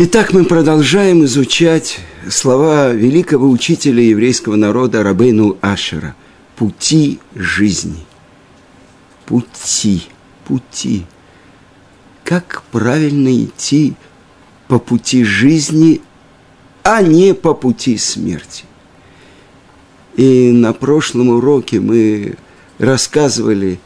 Итак, мы продолжаем изучать слова великого учителя еврейского народа Рабейну Ашера. Пути жизни. Пути, пути. Как правильно идти по пути жизни, а не по пути смерти. И на прошлом уроке мы рассказывали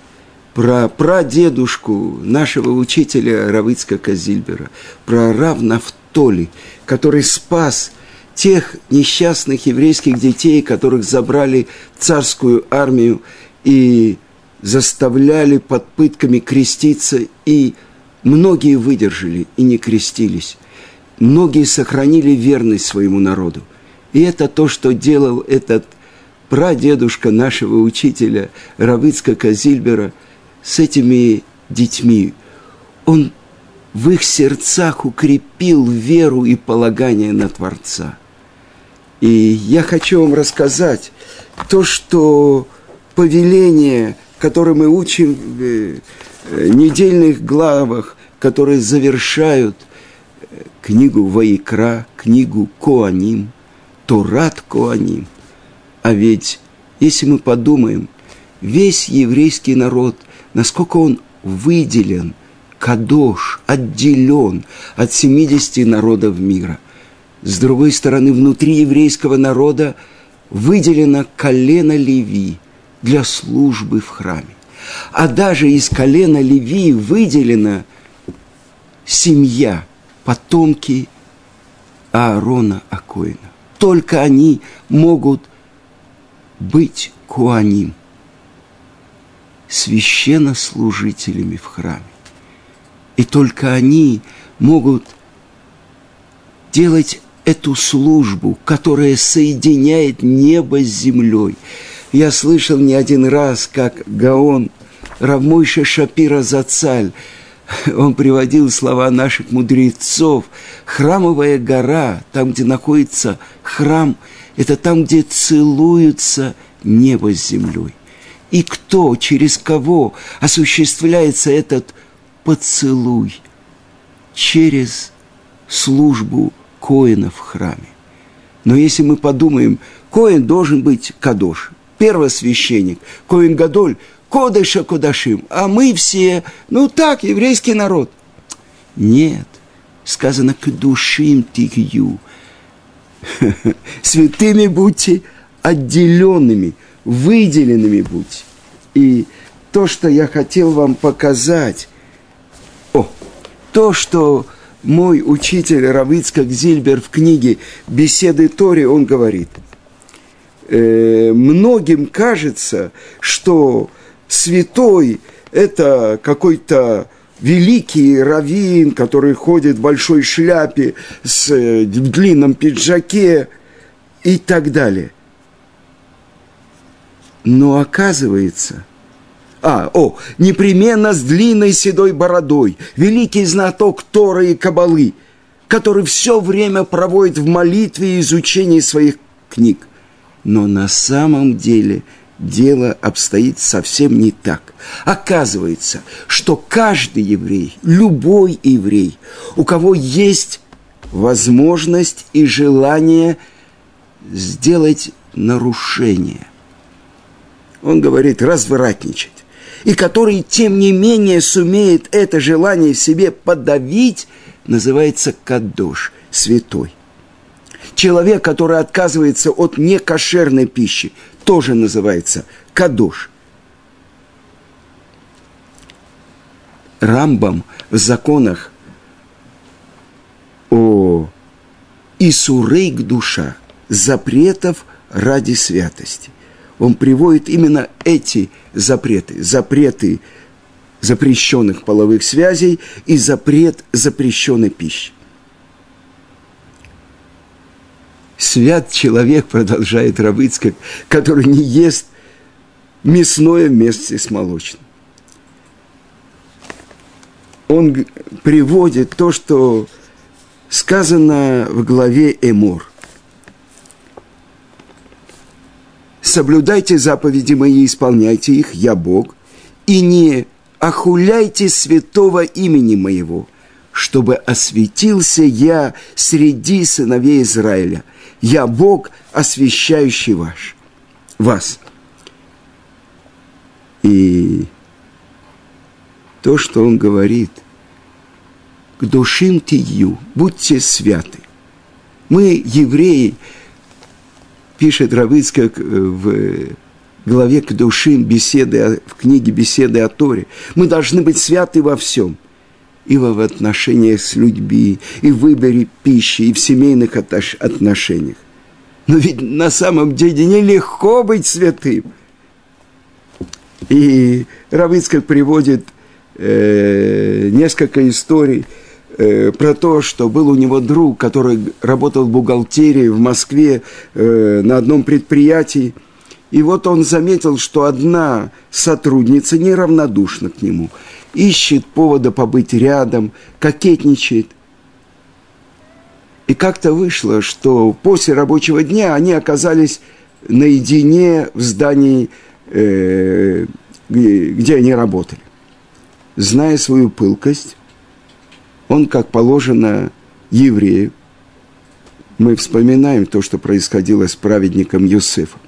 про прадедушку нашего учителя Равыцка Казильбера, про Рав Нафтоли, который спас тех несчастных еврейских детей, которых забрали царскую армию и заставляли под пытками креститься, и многие выдержали и не крестились. Многие сохранили верность своему народу. И это то, что делал этот прадедушка нашего учителя Равыцка Казильбера – с этими детьми. Он в их сердцах укрепил веру и полагание на Творца. И я хочу вам рассказать то, что повеление, которое мы учим в э, недельных главах, которые завершают э, книгу Ваикра, книгу Коаним, Турат Коаним. А ведь, если мы подумаем, весь еврейский народ – насколько он выделен, кадош, отделен от 70 народов мира. С другой стороны, внутри еврейского народа выделено колено Леви для службы в храме. А даже из колена Леви выделена семья, потомки Аарона Акоина. Только они могут быть куаним – священнослужителями в храме. И только они могут делать эту службу, которая соединяет небо с землей. Я слышал не один раз, как Гаон Равмойша Шапира Зацаль, он приводил слова наших мудрецов. Храмовая гора, там, где находится храм, это там, где целуются небо с землей и кто, через кого осуществляется этот поцелуй через службу Коина в храме. Но если мы подумаем, Коин должен быть Кадош, первосвященник, Коин Гадоль, Кодыша Кодашим, а мы все, ну так, еврейский народ. Нет, сказано к душим тикью. Святыми будьте, отделенными – выделенными будь. И то, что я хотел вам показать, то, что мой учитель Равицкак Зильбер в книге «Беседы Тори», он говорит, э, многим кажется, что святой – это какой-то великий раввин, который ходит в большой шляпе, с, э, в длинном пиджаке и так далее – но оказывается, а, о, непременно с длинной седой бородой, великий знаток Торы и Кабалы, который все время проводит в молитве и изучении своих книг. Но на самом деле дело обстоит совсем не так. Оказывается, что каждый еврей, любой еврей, у кого есть возможность и желание сделать нарушение, он говорит, развратничать, и который, тем не менее, сумеет это желание в себе подавить, называется кадош, святой. Человек, который отказывается от некошерной пищи, тоже называется кадош. Рамбам в законах о Исурейк душа, запретов ради святости – он приводит именно эти запреты. Запреты запрещенных половых связей и запрет запрещенной пищи. Свят человек, продолжает Равыцкак, который не ест мясное вместе с молочным. Он приводит то, что сказано в главе Эмор. Соблюдайте заповеди мои, исполняйте их, я Бог, и не охуляйте святого имени моего. чтобы осветился я среди сыновей Израиля. Я Бог, освящающий ваш, вас. И то, что он говорит, к душим тию, будьте святы. Мы, евреи, пишет Равыцкак э, в главе к душим беседы, в книге «Беседы о Торе». Мы должны быть святы во всем. И в отношениях с людьми, и в выборе пищи, и в семейных отношениях. Но ведь на самом деле нелегко быть святым. И Равыцкак приводит э, несколько историй э, про то, что был у него друг, который работал в бухгалтерии в Москве э, на одном предприятии – и вот он заметил, что одна сотрудница неравнодушна к нему, ищет повода побыть рядом, кокетничает. И как-то вышло, что после рабочего дня они оказались наедине в здании, э, где они работали. Зная свою пылкость, он, как положено еврею, мы вспоминаем то, что происходило с праведником Юсефом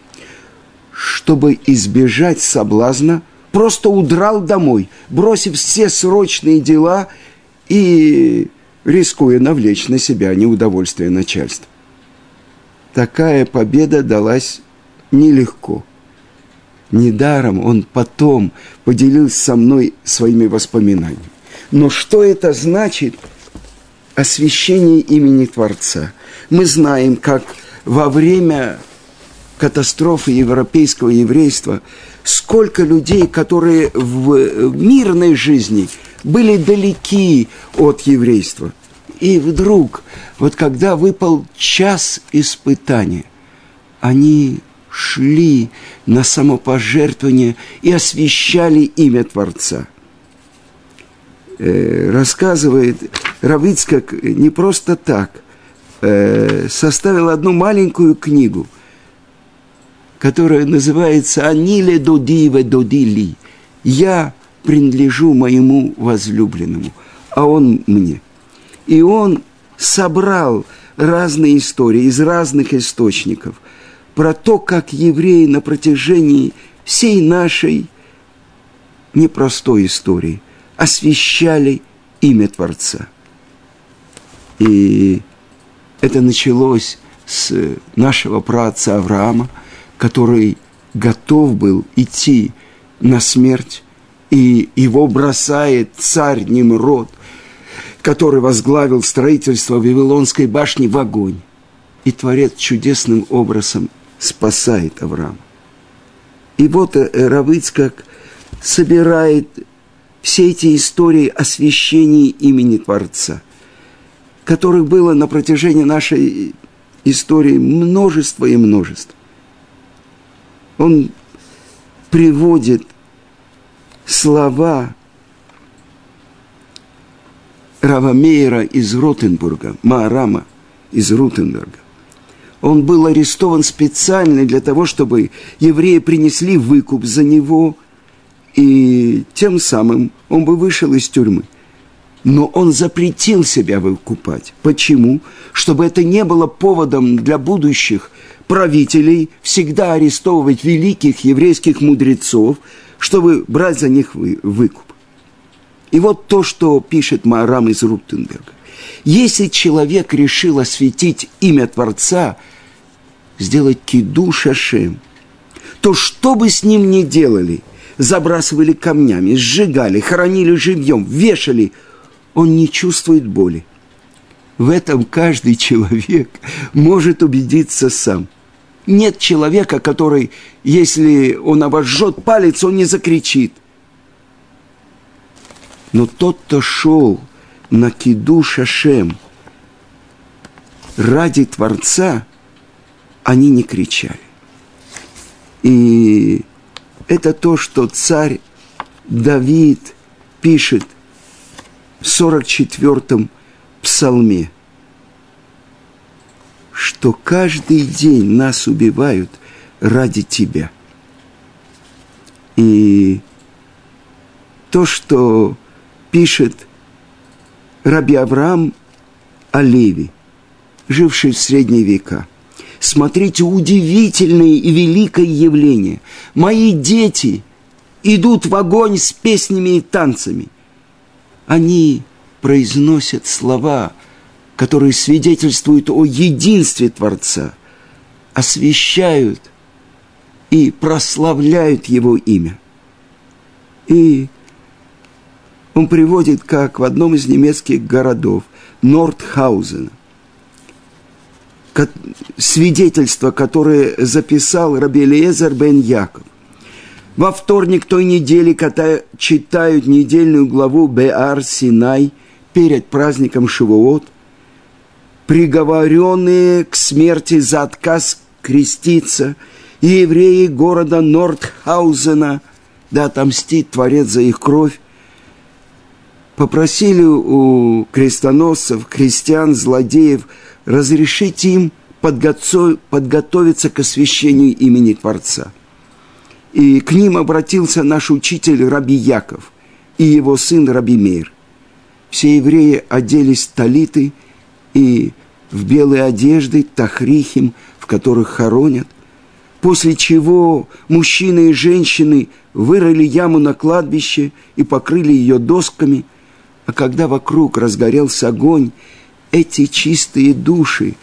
чтобы избежать соблазна, просто удрал домой, бросив все срочные дела и рискуя навлечь на себя неудовольствие начальства. Такая победа далась нелегко. Недаром он потом поделился со мной своими воспоминаниями. Но что это значит освящение имени Творца? Мы знаем, как во время катастрофы европейского еврейства, сколько людей, которые в мирной жизни были далеки от еврейства. И вдруг, вот когда выпал час испытания, они шли на самопожертвование и освещали имя Творца. Э, рассказывает Равицкак не просто так, э, составил одну маленькую книгу – которая называется «Аниле додиве додили». «Я принадлежу моему возлюбленному, а он мне». И он собрал разные истории из разных источников про то, как евреи на протяжении всей нашей непростой истории освещали имя Творца. И это началось с нашего праотца Авраама – который готов был идти на смерть, и его бросает царь Немрод, который возглавил строительство Вавилонской башни в огонь. И Творец чудесным образом спасает Авраама. И вот Равыцкак собирает все эти истории освящения имени Творца, которых было на протяжении нашей истории множество и множество он приводит слова Равамейра из Ротенбурга, Маарама из Ротенбурга. Он был арестован специально для того, чтобы евреи принесли выкуп за него, и тем самым он бы вышел из тюрьмы. Но он запретил себя выкупать. Почему? Чтобы это не было поводом для будущих правителей всегда арестовывать великих еврейских мудрецов, чтобы брать за них выкуп. И вот то, что пишет Маарам из Руптенберга. Если человек решил осветить имя Творца, сделать киду шашем, то что бы с ним ни делали, забрасывали камнями, сжигали, хоронили живьем, вешали, он не чувствует боли. В этом каждый человек может убедиться сам. Нет человека, который, если он обожжет палец, он не закричит. Но тот, кто шел на киду Шашем ради Творца, они не кричали. И это то, что царь Давид пишет в 44-м псалме – что каждый день нас убивают ради тебя. И то, что пишет Раби Авраам Олеви, живший в средние века. Смотрите, удивительное и великое явление. Мои дети идут в огонь с песнями и танцами. Они произносят слова, которые свидетельствуют о единстве Творца, освещают и прославляют Его имя. И он приводит, как в одном из немецких городов, Нордхаузена, свидетельство, которое записал Рабелиезер бен Яков. Во вторник той недели, когда читают недельную главу Беар Синай перед праздником Шивоот, приговоренные к смерти за отказ креститься, и евреи города Нордхаузена, да отомстит Творец за их кровь, попросили у крестоносцев, христиан, злодеев разрешить им подготовиться к освящению имени Творца. И к ним обратился наш учитель Раби Яков и его сын Раби Мейр. Все евреи оделись талиты и в белые одежды, тахрихим, в которых хоронят, после чего мужчины и женщины вырыли яму на кладбище и покрыли ее досками – а когда вокруг разгорелся огонь, эти чистые души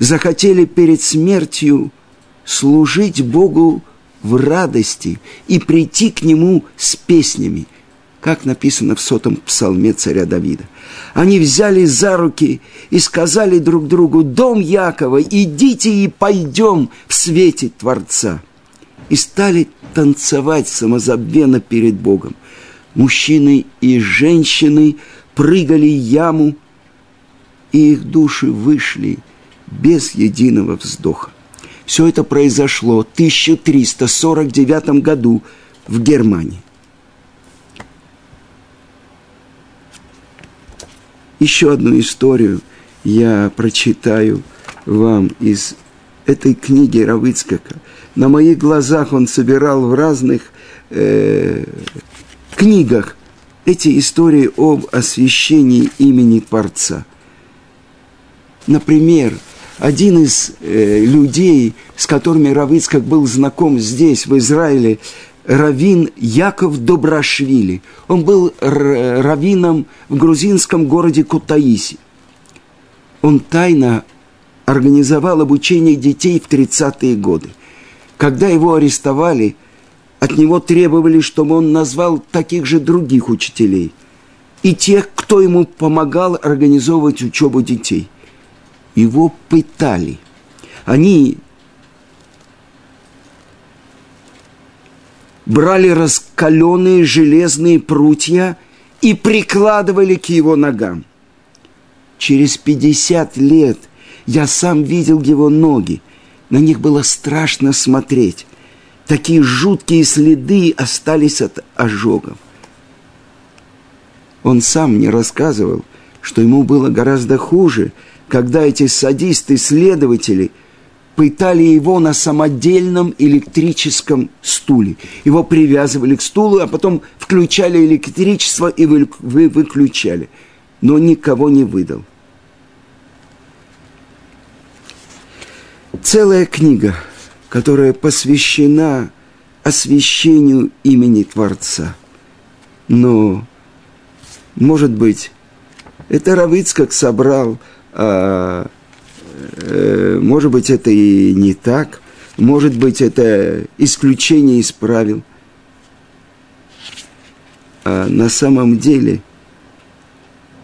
захотели перед смертью служить Богу в радости и прийти к Нему с песнями, как написано в сотом псалме царя Давида. Они взяли за руки и сказали друг другу, «Дом Якова, идите и пойдем в свете Творца». И стали танцевать самозабвенно перед Богом – мужчины и женщины прыгали яму, и их души вышли без единого вздоха. Все это произошло в 1349 году в Германии. Еще одну историю я прочитаю вам из этой книги Равыцкака. На моих глазах он собирал в разных э, книгах эти истории об освящении имени Творца. Например, один из э, людей, с которыми Равицкак был знаком здесь, в Израиле, Равин Яков Добрашвили. Он был раввином в грузинском городе Кутаиси. Он тайно организовал обучение детей в 30-е годы. Когда его арестовали – от него требовали, чтобы он назвал таких же других учителей и тех, кто ему помогал организовывать учебу детей. Его пытали. Они брали раскаленные железные прутья и прикладывали к его ногам. Через 50 лет я сам видел его ноги. На них было страшно смотреть такие жуткие следы остались от ожогов. Он сам мне рассказывал, что ему было гораздо хуже, когда эти садисты-следователи пытали его на самодельном электрическом стуле. Его привязывали к стулу, а потом включали электричество и вы, вы выключали. Но никого не выдал. Целая книга – которая посвящена освящению имени Творца. Но, может быть, это Равицкак собрал, может быть, это и не так, может быть, это исключение исправил. А на самом деле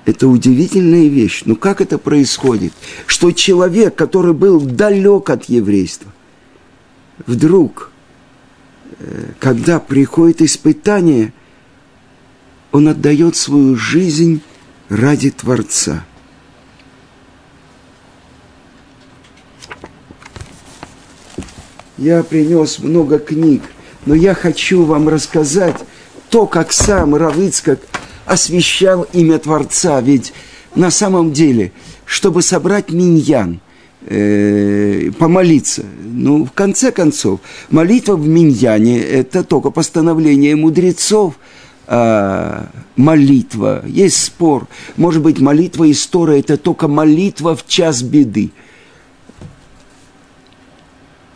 это удивительная вещь. Но как это происходит? Что человек, который был далек от еврейства, вдруг, э, когда приходит испытание, он отдает свою жизнь ради Творца. Я принес много книг, но я хочу вам рассказать то, как сам Равыцкак освещал имя Творца. Ведь на самом деле, чтобы собрать миньян – э, помолиться. Ну, в конце концов, молитва в Миньяне – это только постановление мудрецов, а, молитва. Есть спор. Может быть, молитва история – это только молитва в час беды.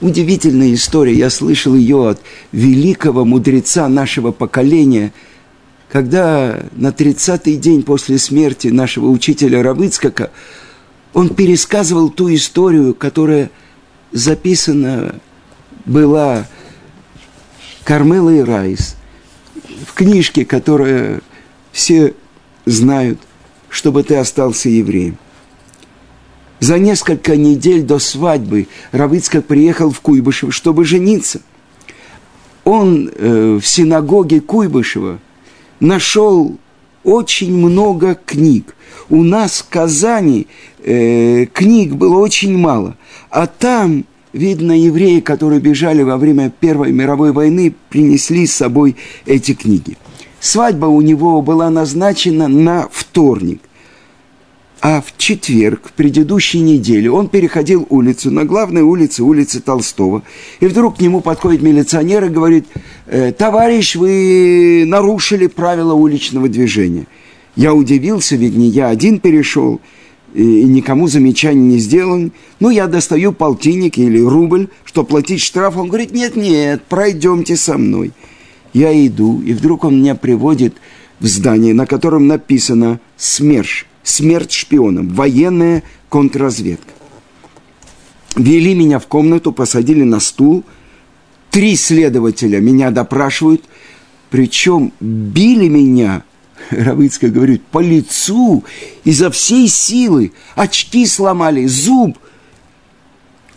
Удивительная история. Я слышал ее от великого мудреца нашего поколения, когда на 30-й день после смерти нашего учителя Равыцкака он пересказывал ту историю, которая записана была Кармела и Райс в книжке, которая все знают, чтобы ты остался евреем. За несколько недель до свадьбы Равицкак приехал в Куйбышев, чтобы жениться. Он э, в синагоге Куйбышева нашел очень много книг. У нас в Казани э, книг было очень мало, а там, видно, евреи, которые бежали во время Первой мировой войны, принесли с собой эти книги. Свадьба у него была назначена на вторник. А в четверг, в предыдущей неделе, он переходил улицу, на главной улице, улице Толстого. И вдруг к нему подходит милиционер и говорит, «Э, товарищ, вы нарушили правила уличного движения. Я удивился, ведь не я один перешел, и никому замечаний не сделан. Ну, я достаю полтинник или рубль, чтобы платить штраф. Он говорит, нет-нет, пройдемте со мной. Я иду, и вдруг он меня приводит в здание, на котором написано «СМЕРШ», смерть шпионам, военная контрразведка. Вели меня в комнату, посадили на стул. Три следователя меня допрашивают. Причем били меня, Равыцкая говорит, по лицу изо всей силы. Очки сломали, зуб.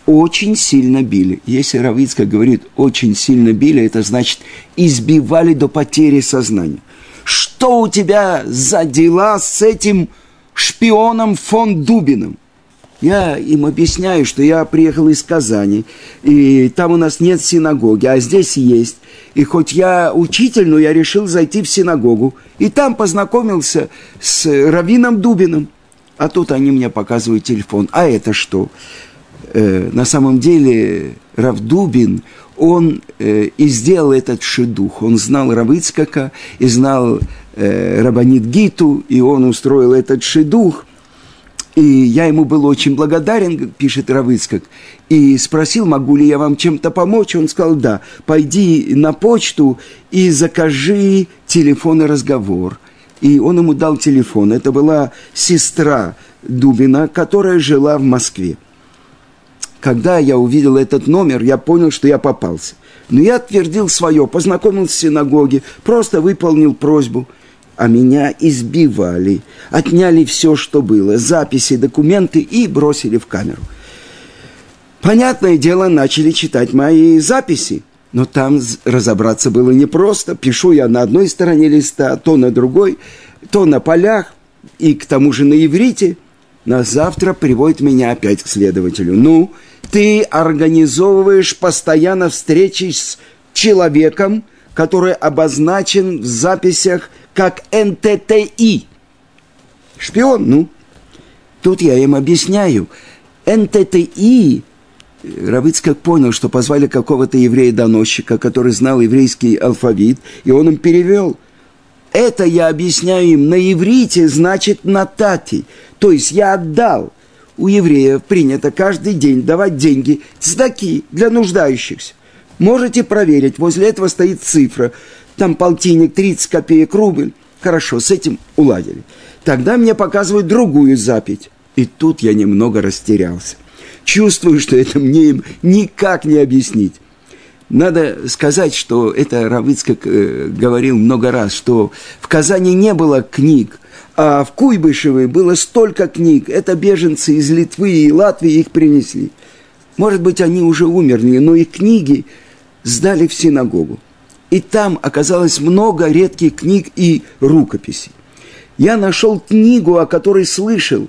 Очень сильно били. Если Равицкая говорит, очень сильно били, это значит, избивали до потери сознания. Что у тебя за дела с этим шпионом фон Дубиным. Я им объясняю, что я приехал из Казани, и там у нас нет синагоги, а здесь есть. И хоть я учитель, но я решил зайти в синагогу. И там познакомился с Равином Дубиным. А тут они мне показывают телефон. А это что? Э, на самом деле Рав Дубин, он э, и сделал этот шедух. Он знал Равыцкака и знал э, Рабанит Гиту, и он устроил этот шедух. И я ему был очень благодарен, пишет Равыцкак, и спросил, могу ли я вам чем-то помочь. Он сказал, да, пойди на почту и закажи телефон и разговор. И он ему дал телефон. Это была сестра Дубина, которая жила в Москве. Когда я увидел этот номер, я понял, что я попался. Но я отвердил свое, познакомился в синагоге, просто выполнил просьбу – а меня избивали, отняли все, что было, записи, документы и бросили в камеру. Понятное дело, начали читать мои записи, но там разобраться было непросто. Пишу я на одной стороне листа, то на другой, то на полях, и к тому же на иврите. На завтра приводит меня опять к следователю. Ну, ты организовываешь постоянно встречи с человеком, который обозначен в записях как НТТИ. Шпион, ну. Тут я им объясняю. НТТИ Равыцкак понял, что позвали какого-то еврея-доносчика, который знал еврейский алфавит, и он им перевел. Это я объясняю им на иврите, значит на тати. То есть я отдал. У евреев принято каждый день давать деньги, цдаки для нуждающихся. Можете проверить, возле этого стоит цифра. Там полтинник, 30 копеек, рубль. Хорошо, с этим уладили. Тогда мне показывают другую запись. И тут я немного растерялся. Чувствую, что это мне им никак не объяснить. Надо сказать, что это Равыцкак э, говорил много раз, что в Казани не было книг, а в Куйбышевой было столько книг. Это беженцы из Литвы и Латвии их принесли. Может быть, они уже умерли, но их книги сдали в синагогу. И там оказалось много редких книг и рукописей. Я нашел книгу, о которой слышал,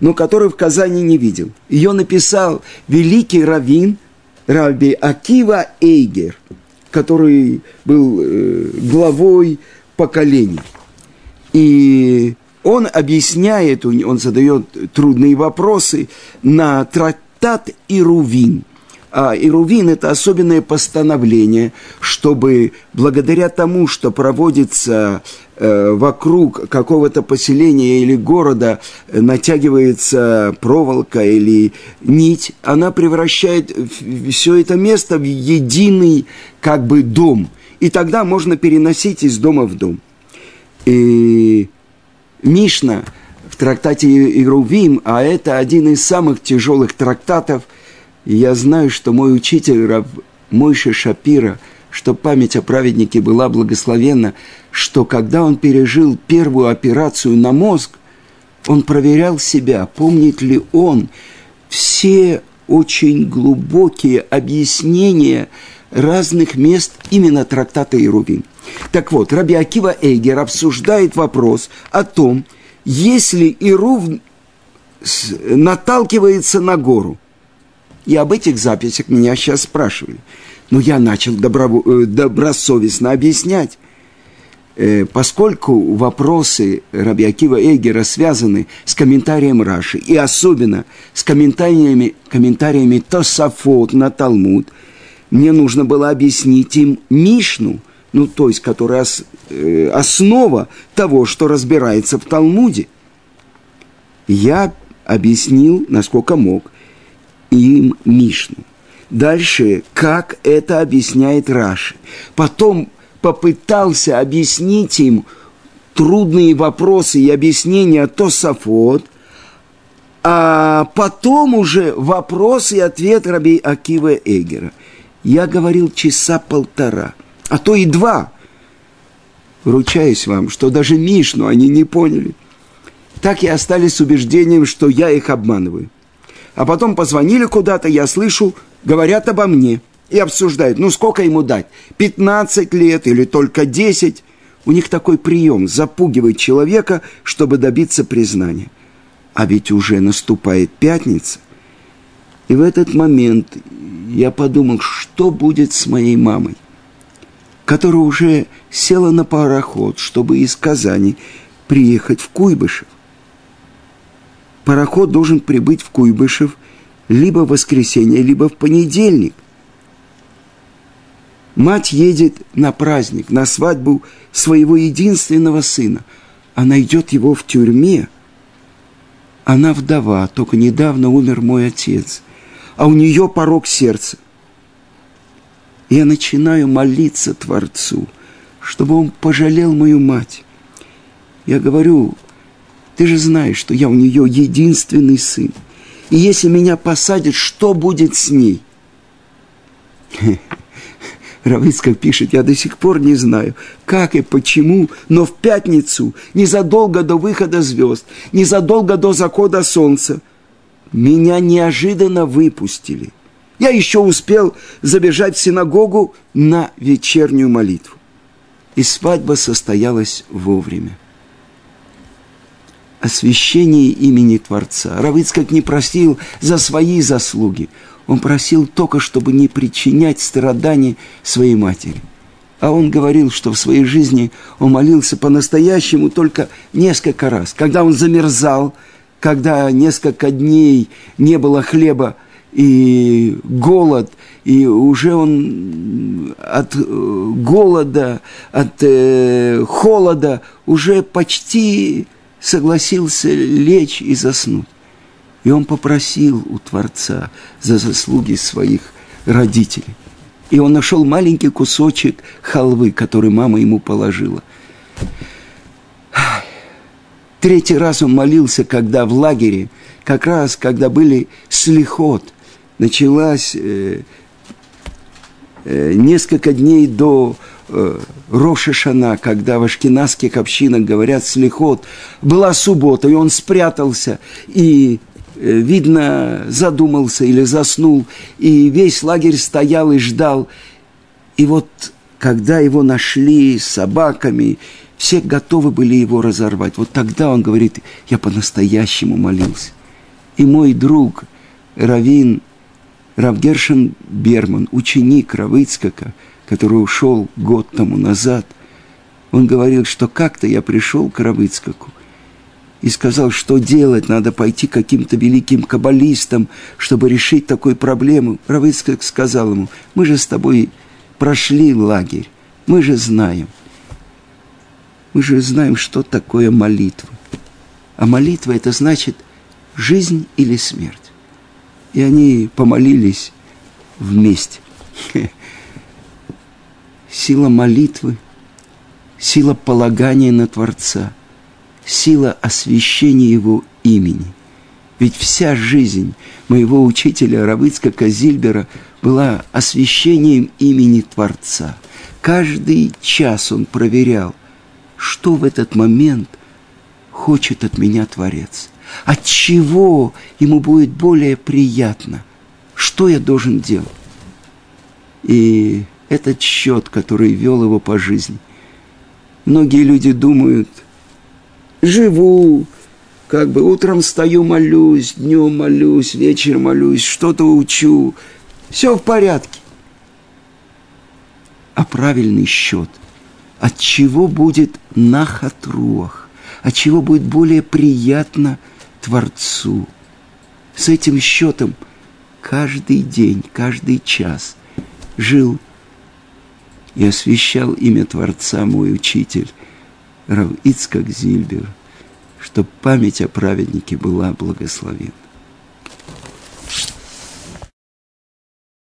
но которую в Казани не видел. Ее написал великий раввин Раби Акива Эйгер, который был э, главой поколений. И он объясняет, он задает трудные вопросы на трактат Ирувин – А Ирувин – это особенное постановление, чтобы благодаря тому, что проводится вокруг какого-то поселения или города, э, натягивается проволока или нить, она превращает все это место в единый как бы дом. И тогда можно переносить из дома в дом. И Мишна в трактате Ирувим, а это один из самых тяжелых трактатов – я знаю, что мой учитель Рав Мойша Шапира, что память о праведнике была благословенна, что когда он пережил первую операцию на мозг, он проверял себя, помнит ли он все очень глубокие объяснения разных мест именно трактата Ирувим. Так вот, Раби Акива Эйгер обсуждает вопрос о том, если Ирув наталкивается на гору – и об этих записях меня сейчас спрашивали. Но я начал добро, э, добросовестно объяснять. Э, поскольку вопросы Раби Акива Эгера связаны с комментарием Раши, и особенно с комментариями, комментариями Тосафот на Талмуд, мне нужно было объяснить им Мишну, ну, то есть, которая э, основа того, что разбирается в Талмуде. Я объяснил, насколько мог – им Мишну. Дальше, как это объясняет Раши. Потом попытался объяснить им трудные вопросы и объяснения Тософот, а потом уже вопрос и ответ Раби Акива Эгера. Я говорил часа полтора, а то и два. Ручаюсь вам, что даже Мишну они не поняли. Так и остались с убеждением, что я их обманываю а потом позвонили куда-то, я слышу, говорят обо мне и обсуждают, ну сколько ему дать, 15 лет или только 10. У них такой прием запугивать человека, чтобы добиться признания. А ведь уже наступает пятница. И в этот момент я подумал, что будет с моей мамой, которая уже села на пароход, чтобы из Казани приехать в Куйбышев пароход должен прибыть в Куйбышев либо в воскресенье, либо в понедельник. Мать едет на праздник, на свадьбу своего единственного сына. Она идет его в тюрьме. Она вдова, только недавно умер мой отец, а у нее порог сердца. Я начинаю молиться Творцу, чтобы он пожалел мою мать. Я говорю, ты же знаешь, что я у нее единственный сын. И если меня посадят, что будет с ней? Равицкак пишет, я до сих пор не знаю, как и почему, но в пятницу, незадолго до выхода звезд, незадолго до захода солнца, меня неожиданно выпустили. Я еще успел забежать в синагогу на вечернюю молитву. И свадьба состоялась вовремя освящении имени Творца. Равыцкак не просил за свои заслуги. Он просил только, чтобы не причинять страданий своей матери. А он говорил, что в своей жизни он молился по-настоящему только несколько раз. Когда он замерзал, когда несколько дней не было хлеба и голод, и уже он от э, голода, от э, холода уже почти согласился лечь и заснуть. И он попросил у Творца за заслуги своих родителей. И он нашел маленький кусочек халвы, который мама ему положила. Третий раз он молился, когда в лагере, как раз когда были слихот, началась э, э, несколько дней до э, Роша Шана, когда в ашкенадских общинах говорят слихот, была суббота, и он спрятался, и, э, видно, задумался или заснул, и весь лагерь стоял и ждал. И вот, когда его нашли с собаками, все готовы были его разорвать. Вот тогда он говорит, я по-настоящему молился. И мой друг Равин, Равгершин Берман, ученик Равыцкака – который ушел год тому назад, он говорил, что как-то я пришел к Равыцкаку, и сказал, что делать, надо пойти к каким-то великим каббалистам, чтобы решить такую проблему. Равыцкак сказал ему, мы же с тобой прошли лагерь, мы же знаем. Мы же знаем, что такое молитва. А молитва – это значит жизнь или смерть. И они помолились вместе. Сила молитвы, сила полагания на Творца – сила освящения Его имени. Ведь вся жизнь моего учителя Равыцка Казильбера была освящением имени Творца. Каждый час он проверял, что в этот момент хочет от меня Творец. От чего ему будет более приятно? Что я должен делать? И этот счет, который вел его по жизни. Многие люди думают – живу, как бы утром стою, молюсь, днем молюсь, вечером молюсь, что-то учу. Все в порядке. А правильный счет, от чего будет нахатруах, от чего будет более приятно Творцу. С этим счетом каждый день, каждый час жил и освящал имя Творца мой учитель Рав Ицкак Зильбер, чтобы память о праведнике была благословена.